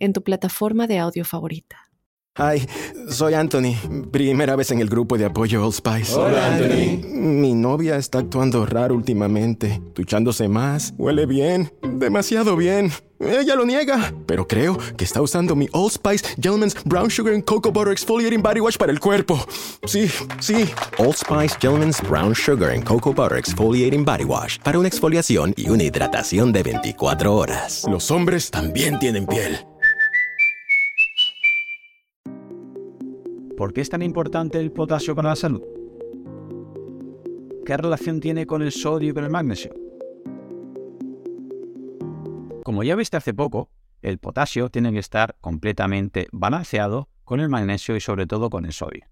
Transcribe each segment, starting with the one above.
en tu plataforma de audio favorita. Hi, soy Anthony. Primera vez en el grupo de apoyo Old Spice. Hola, Anthony. Mi novia está actuando raro últimamente, duchándose más, huele bien, demasiado bien. Ella lo niega, pero creo que está usando mi Old Spice Gentleman's Brown Sugar and Cocoa Butter Exfoliating Body Wash para el cuerpo. Sí, sí. Old Spice Gentleman's Brown Sugar and Cocoa Butter Exfoliating Body Wash para una exfoliación y una hidratación de 24 horas. Los hombres también tienen piel. ¿Por qué es tan importante el potasio para la salud? ¿Qué relación tiene con el sodio y con el magnesio? Como ya viste hace poco, el potasio tiene que estar completamente balanceado con el magnesio y sobre todo con el sodio.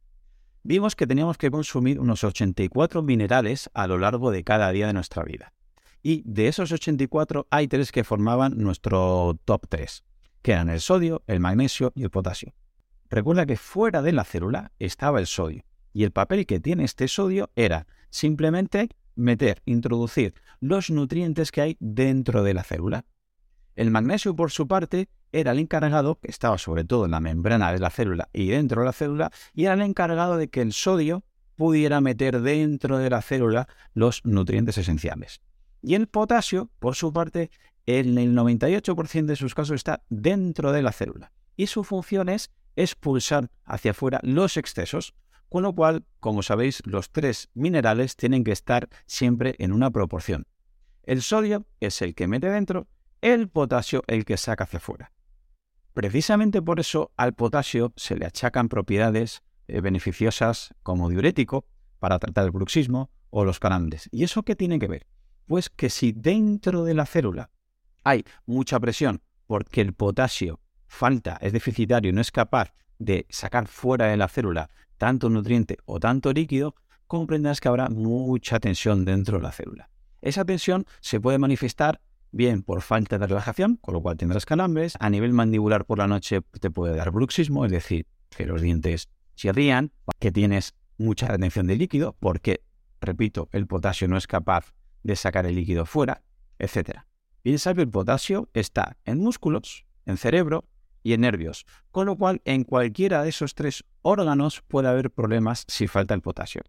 Vimos que teníamos que consumir unos 84 minerales a lo largo de cada día de nuestra vida. Y de esos 84 hay tres que formaban nuestro top 3, que eran el sodio, el magnesio y el potasio. Recuerda que fuera de la célula estaba el sodio y el papel que tiene este sodio era simplemente meter, introducir los nutrientes que hay dentro de la célula. El magnesio, por su parte, era el encargado, que estaba sobre todo en la membrana de la célula y dentro de la célula, y era el encargado de que el sodio pudiera meter dentro de la célula los nutrientes esenciales. Y el potasio, por su parte, en el 98% de sus casos está dentro de la célula. Y su función es expulsar hacia afuera los excesos, con lo cual, como sabéis, los tres minerales tienen que estar siempre en una proporción. El sodio es el que mete dentro, el potasio el que saca hacia afuera. Precisamente por eso al potasio se le achacan propiedades eh, beneficiosas como diurético para tratar el bruxismo o los calambres. ¿Y eso qué tiene que ver? Pues que si dentro de la célula hay mucha presión porque el potasio falta, es deficitario no es capaz de sacar fuera de la célula tanto nutriente o tanto líquido, comprenderás que habrá mucha tensión dentro de la célula. Esa tensión se puede manifestar bien por falta de relajación, con lo cual tendrás calambres, a nivel mandibular por la noche te puede dar bruxismo, es decir, que los dientes chirrían, que tienes mucha retención de líquido, porque, repito, el potasio no es capaz de sacar el líquido fuera, etc. Piensa que el potasio está en músculos, en cerebro y en nervios, con lo cual en cualquiera de esos tres órganos puede haber problemas si falta el potasio.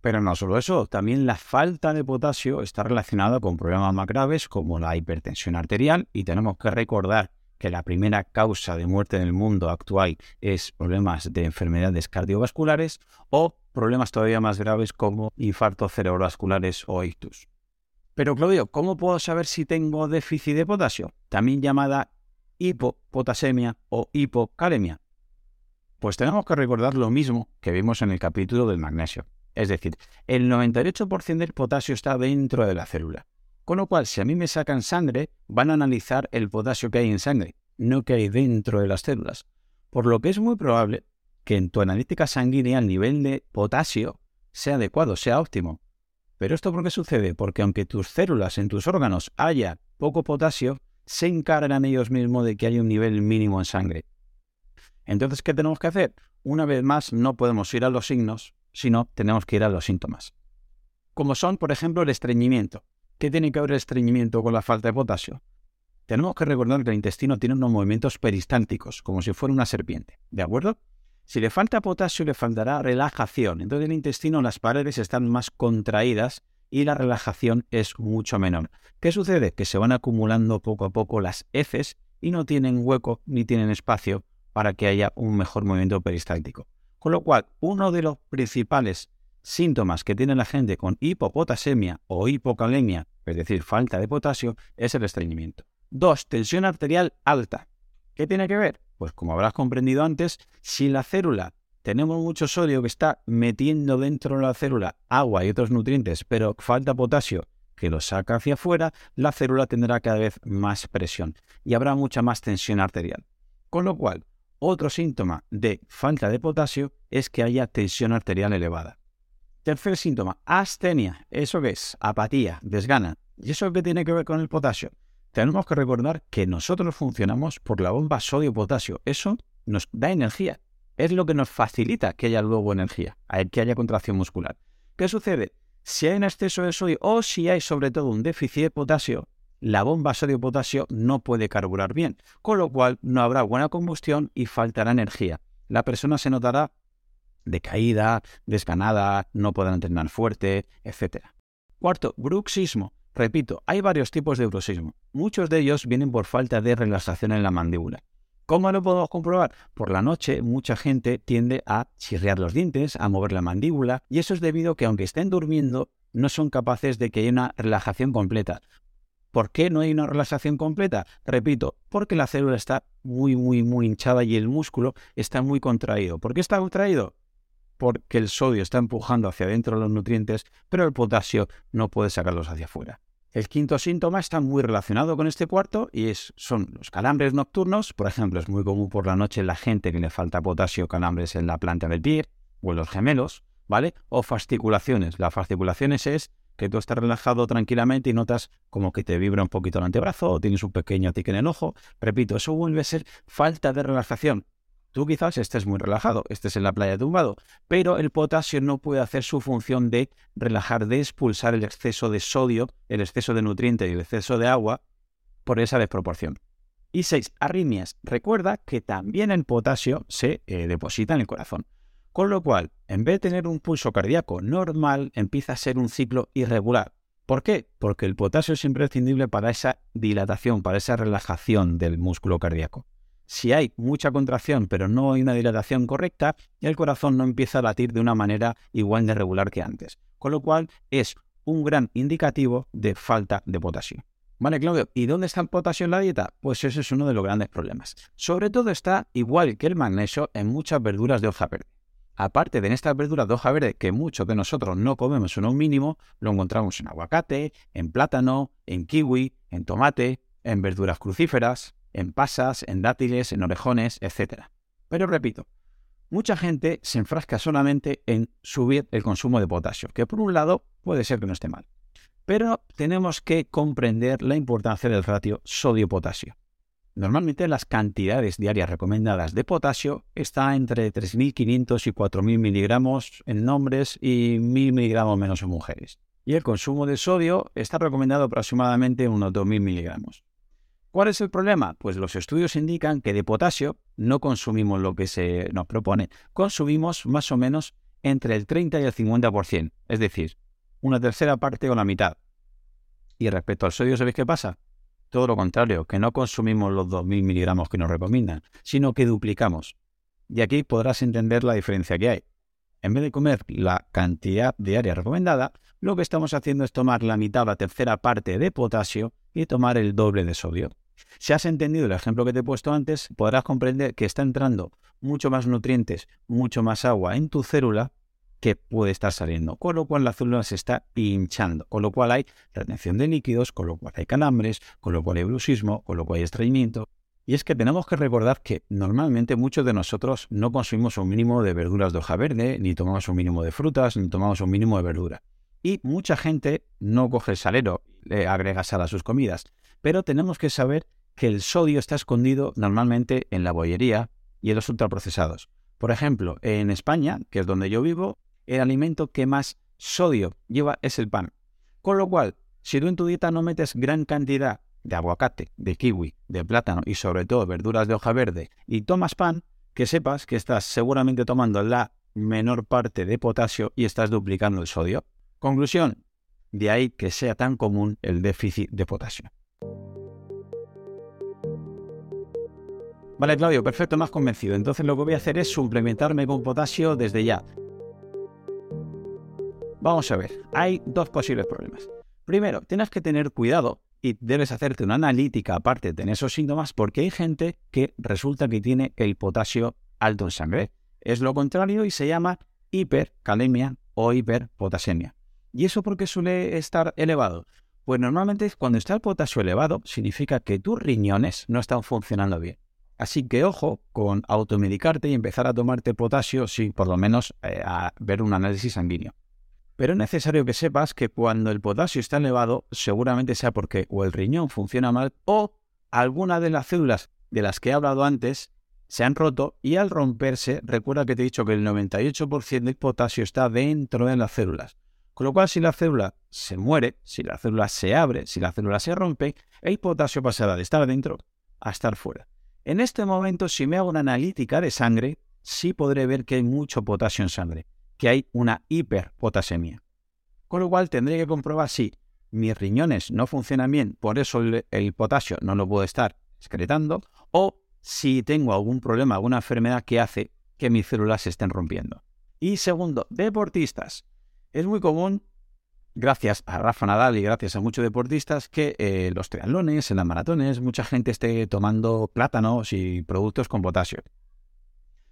Pero no solo eso, también la falta de potasio está relacionada con problemas más graves como la hipertensión arterial y tenemos que recordar que la primera causa de muerte en el mundo actual es problemas de enfermedades cardiovasculares o problemas todavía más graves como infartos cerebrovasculares o ictus. Pero Claudio, ¿cómo puedo saber si tengo déficit de potasio? También llamada hipopotasemia o hipocalemia? Pues tenemos que recordar lo mismo que vimos en el capítulo del magnesio. Es decir, el 98% del potasio está dentro de la célula. Con lo cual, si a mí me sacan sangre, van a analizar el potasio que hay en sangre, no que hay dentro de las células. Por lo que es muy probable que en tu analítica sanguínea el nivel de potasio sea adecuado, sea óptimo. Pero esto por qué sucede? Porque aunque tus células en tus órganos haya poco potasio, se encargan ellos mismos de que haya un nivel mínimo en sangre. Entonces, ¿qué tenemos que hacer? Una vez más, no podemos ir a los signos, sino tenemos que ir a los síntomas. Como son, por ejemplo, el estreñimiento. ¿Qué tiene que ver el estreñimiento con la falta de potasio? Tenemos que recordar que el intestino tiene unos movimientos peristálticos, como si fuera una serpiente. ¿De acuerdo? Si le falta potasio, le faltará relajación. Entonces, en el intestino las paredes están más contraídas y la relajación es mucho menor. ¿Qué sucede? Que se van acumulando poco a poco las heces y no tienen hueco ni tienen espacio para que haya un mejor movimiento peristáltico. Con lo cual, uno de los principales síntomas que tiene la gente con hipopotasemia o hipocalemia, es decir, falta de potasio, es el estreñimiento. Dos, tensión arterial alta. ¿Qué tiene que ver? Pues como habrás comprendido antes, si la célula tenemos mucho sodio que está metiendo dentro de la célula agua y otros nutrientes, pero falta potasio que lo saca hacia afuera, la célula tendrá cada vez más presión y habrá mucha más tensión arterial. Con lo cual, Otro síntoma de falta de potasio es que haya tensión arterial elevada. Tercer síntoma, astenia. ¿Eso qué es? Apatía, desgana. ¿Y eso qué tiene que ver con el potasio? Tenemos que recordar que nosotros funcionamos por la bomba sodio-potasio. Eso nos da energía. Es lo que nos facilita que haya luego energía, que haya contracción muscular. ¿Qué sucede? Si hay un exceso de sodio o si hay sobre todo un déficit de potasio, la bomba sodio-potasio no puede carburar bien, con lo cual no habrá buena combustión y faltará energía. La persona se notará decaída, desganada, no podrá entrenar fuerte, etc. Cuarto, bruxismo. Repito, hay varios tipos de bruxismo. Muchos de ellos vienen por falta de relajación en la mandíbula. ¿Cómo lo podemos comprobar? Por la noche mucha gente tiende a chirriar los dientes, a mover la mandíbula, y eso es debido a que aunque estén durmiendo, no son capaces de que haya una relajación completa. ¿Por qué no hay una relajación completa? Repito, porque la célula está muy, muy, muy hinchada y el músculo está muy contraído. ¿Por qué está contraído? Porque el sodio está empujando hacia adentro los nutrientes, pero el potasio no puede sacarlos hacia afuera. El quinto síntoma está muy relacionado con este cuarto y es, son los calambres nocturnos. Por ejemplo, es muy común por la noche en la gente que le falta potasio calambres en la planta del pie o en los gemelos, ¿vale? O fasciculaciones. Las fasciculaciones es que tú estás relajado tranquilamente y notas como que te vibra un poquito el antebrazo o tienes un pequeño tique en el ojo. Repito, eso vuelve a ser falta de relajación. Tú quizás estés muy relajado, estés en la playa tumbado, pero el potasio no puede hacer su función de relajar, de expulsar el exceso de sodio, el exceso de nutrientes y el exceso de agua por esa desproporción. Y seis, Arritmias. Recuerda que también el potasio se eh, deposita en el corazón. Con lo cual, en vez de tener un pulso cardíaco normal, empieza a ser un ciclo irregular. ¿Por qué? Porque el potasio es imprescindible para esa dilatación, para esa relajación del músculo cardíaco. Si hay mucha contracción pero no hay una dilatación correcta, el corazón no empieza a latir de una manera igual de regular que antes. Con lo cual es un gran indicativo de falta de potasio. Vale, Claudio, ¿y dónde está el potasio en la dieta? Pues ese es uno de los grandes problemas. Sobre todo está, igual que el magnesio, en muchas verduras de hoja verde. Aparte de estas verduras de hoja verde que muchos de nosotros no comemos en un mínimo, lo encontramos en aguacate, en plátano, en kiwi, en tomate, en verduras crucíferas, en pasas, en dátiles, en orejones, etc. Pero repito, mucha gente se enfrasca solamente en subir el consumo de potasio, que por un lado puede ser que no esté mal. Pero tenemos que comprender la importancia del ratio sodio-potasio. Normalmente las cantidades diarias recomendadas de potasio está entre 3.500 y 4.000 miligramos en hombres y 1.000 miligramos menos en mujeres. Y el consumo de sodio está recomendado aproximadamente unos 2.000 miligramos. ¿Cuál es el problema? Pues los estudios indican que de potasio no consumimos lo que se nos propone, consumimos más o menos entre el 30 y el 50%, es decir, una tercera parte o la mitad. Y respecto al sodio, ¿sabéis qué pasa? Todo lo contrario, que no consumimos los 2.000 miligramos que nos recomiendan, sino que duplicamos. Y aquí podrás entender la diferencia que hay. En vez de comer la cantidad diaria recomendada, lo que estamos haciendo es tomar la mitad o la tercera parte de potasio y tomar el doble de sodio. Si has entendido el ejemplo que te he puesto antes, podrás comprender que está entrando mucho más nutrientes, mucho más agua en tu célula que puede estar saliendo, con lo cual la célula se está hinchando, con lo cual hay retención de líquidos, con lo cual hay calambres, con lo cual hay bruxismo, con lo cual hay estreñimiento. Y es que tenemos que recordar que normalmente muchos de nosotros no consumimos un mínimo de verduras de hoja verde, ni tomamos un mínimo de frutas, ni tomamos un mínimo de verdura. Y mucha gente no coge el salero, le agrega sal a sus comidas. Pero tenemos que saber que el sodio está escondido normalmente en la bollería y en los ultraprocesados. Por ejemplo, en España, que es donde yo vivo, el alimento que más sodio lleva es el pan. Con lo cual, si tú en tu dieta no metes gran cantidad de aguacate, de kiwi, de plátano y sobre todo verduras de hoja verde y tomas pan, que sepas que estás seguramente tomando la menor parte de potasio y estás duplicando el sodio. Conclusión, de ahí que sea tan común el déficit de potasio. Vale, Claudio, perfecto, más convencido. Entonces lo que voy a hacer es suplementarme con potasio desde ya. Vamos a ver, hay dos posibles problemas. Primero, tienes que tener cuidado y debes hacerte una analítica aparte de esos síntomas porque hay gente que resulta que tiene el potasio alto en sangre. Es lo contrario y se llama hipercalemia o hiperpotasemia. ¿Y eso por qué suele estar elevado? Pues normalmente cuando está el potasio elevado significa que tus riñones no están funcionando bien. Así que ojo con automedicarte y empezar a tomarte potasio sin por lo menos eh, a ver un análisis sanguíneo. Pero es necesario que sepas que cuando el potasio está elevado, seguramente sea porque o el riñón funciona mal o alguna de las células de las que he hablado antes se han roto y al romperse, recuerda que te he dicho que el 98% del potasio está dentro de las células. Con lo cual, si la célula se muere, si la célula se abre, si la célula se rompe, el potasio pasará de estar dentro a estar fuera. En este momento, si me hago una analítica de sangre, sí podré ver que hay mucho potasio en sangre, que hay una hiperpotasemia. Con lo cual tendré que comprobar si mis riñones no funcionan bien, por eso el, el potasio no lo puedo estar excretando, o si tengo algún problema, alguna enfermedad que hace que mis células se estén rompiendo. Y segundo, deportistas. Es muy común, gracias a Rafa Nadal y gracias a muchos deportistas, que eh, los triatlones, en las maratones, mucha gente esté tomando plátanos y productos con potasio.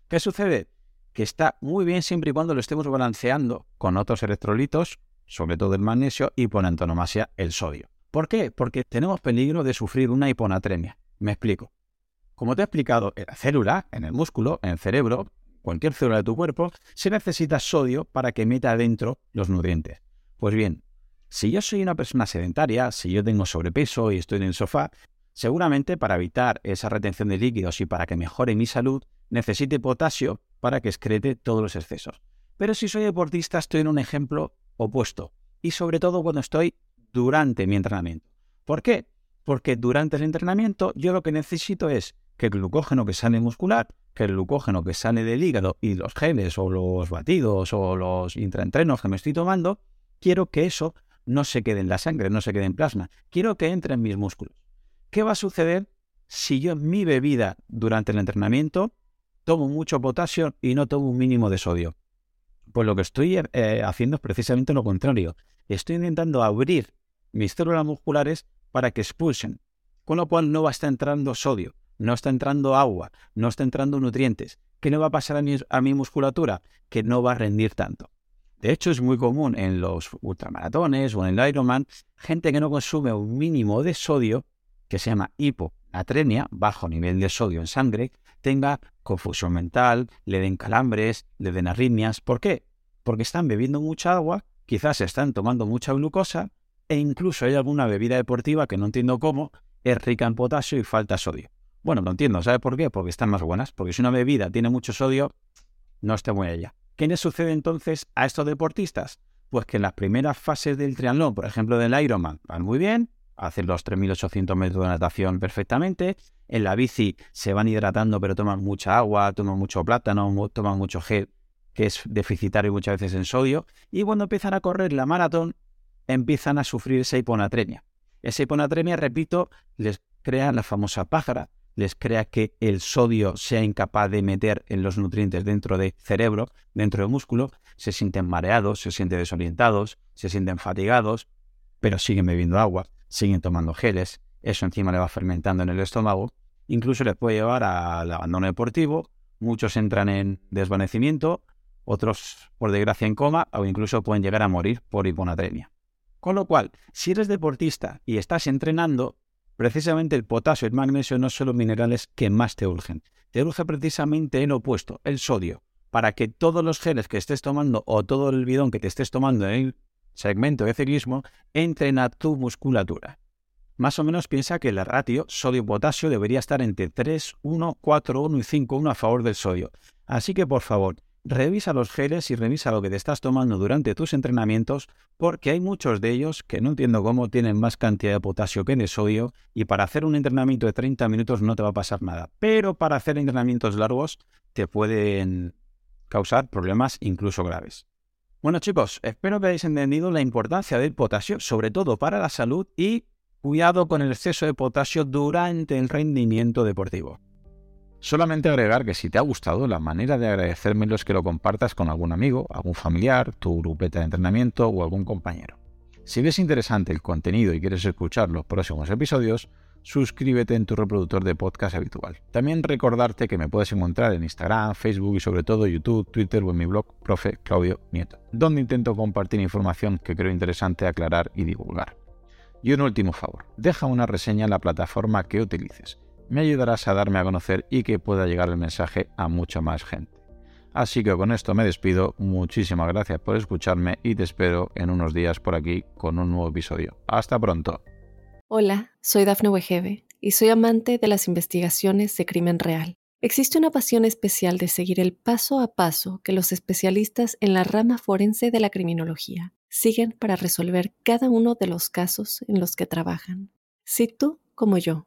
¿Qué sucede? Que está muy bien siempre y cuando lo estemos balanceando con otros electrolitos, sobre todo el magnesio y por antonomasia el sodio. ¿Por qué? Porque tenemos peligro de sufrir una hiponatremia. Me explico. Como te he explicado, en la célula, en el músculo, en el cerebro, cualquier célula de tu cuerpo, se necesita sodio para que meta adentro los nutrientes. Pues bien, si yo soy una persona sedentaria, si yo tengo sobrepeso y estoy en el sofá, seguramente para evitar esa retención de líquidos y para que mejore mi salud, necesite potasio para que excrete todos los excesos. Pero si soy deportista, estoy en un ejemplo opuesto. Y sobre todo cuando estoy durante mi entrenamiento. ¿Por qué? Porque durante el entrenamiento yo lo que necesito es que el glucógeno que sale muscular, que el glucógeno que sale del hígado y los geles o los batidos o los intraentrenos que me estoy tomando, quiero que eso no se quede en la sangre, no se quede en plasma. Quiero que entre en mis músculos. ¿Qué va a suceder si yo en mi bebida durante el entrenamiento tomo mucho potasio y no tomo un mínimo de sodio? Pues lo que estoy eh, haciendo es precisamente lo contrario. Estoy intentando abrir mis células musculares para que expulsen, con lo cual no va a estar entrando sodio no está entrando agua, no está entrando nutrientes. ¿Qué no va a pasar a mi, musculatura? Que no va a rendir tanto. De hecho, es muy común en los ultramaratones o en el Ironman, gente que no consume un mínimo de sodio, que se llama hiponatremia, bajo nivel de sodio en sangre, tenga confusión mental, le den calambres, le den arritmias. ¿Por qué? Porque están bebiendo mucha agua, quizás están tomando mucha glucosa e incluso hay alguna bebida deportiva que no entiendo cómo es rica en potasio y falta sodio. Bueno, lo entiendo. ¿Sabes por qué? Porque están más buenas. Porque si una bebida tiene mucho sodio, no está muy allá. ¿Qué le sucede entonces a estos deportistas? Pues que en las primeras fases del triatlón, por ejemplo del Ironman, van muy bien, hacen los 3.800 metros de natación perfectamente. En la bici se van hidratando, pero toman mucha agua, toman mucho plátano, toman mucho gel, que es deficitario muchas veces en sodio. Y cuando empiezan a correr la maratón, empiezan a sufrir esa hiponatremia. Esa hiponatremia, repito, les crea la famosa pájara, les crea que el sodio sea incapaz de meter en los nutrientes dentro del cerebro, dentro del músculo, se sienten mareados, se sienten desorientados, se sienten fatigados, pero siguen bebiendo agua, siguen tomando geles, eso encima le va fermentando en el estómago, incluso les puede llevar al abandono deportivo, muchos entran en desvanecimiento, otros por desgracia en coma o incluso pueden llegar a morir por hiponatremia. Con lo cual, si eres deportista y estás entrenando, Precisamente el potasio y el magnesio no son los minerales que más te urgen. Te urge precisamente el opuesto, el sodio, para que todos los geles que estés tomando o todo el bidón que te estés tomando en el segmento de ciclismo entren a tu musculatura. Más o menos piensa que la ratio sodio-potasio debería estar entre 3, 1, 4, 1 y 5, 1 a favor del sodio. Así que por favor, revisa los geles y revisa lo que te estás tomando durante tus entrenamientos, porque hay muchos de ellos que no entiendo cómo tienen más cantidad de potasio que de sodio, y para hacer un entrenamiento de 30 minutos no te va a pasar nada. Pero para hacer entrenamientos largos te pueden causar problemas incluso graves. Bueno chicos, espero que hayáis entendido la importancia del potasio, sobre todo para la salud, y cuidado con el exceso de potasio durante el rendimiento deportivo. Solamente agregar que si te ha gustado, la manera de agradecérmelo es que lo compartas con algún amigo, algún familiar, tu grupeta de entrenamiento o algún compañero. Si ves interesante el contenido y quieres escuchar los próximos episodios, suscríbete en tu reproductor de podcast habitual. También recordarte que me puedes encontrar en Instagram, Facebook y sobre todo YouTube, Twitter o en mi blog Profe Claudio Nieto, donde intento compartir información que creo interesante aclarar y divulgar. Y un último favor, deja una reseña en la plataforma que utilices me ayudarás a darme a conocer y que pueda llegar el mensaje a mucha más gente. Así que con esto me despido, muchísimas gracias por escucharme y te espero en unos días por aquí con un nuevo episodio. Hasta pronto. Hola, soy Dafne Wegebe y soy amante de las investigaciones de crimen real. Existe una pasión especial de seguir el paso a paso que los especialistas en la rama forense de la criminología siguen para resolver cada uno de los casos en los que trabajan. Si tú, como yo,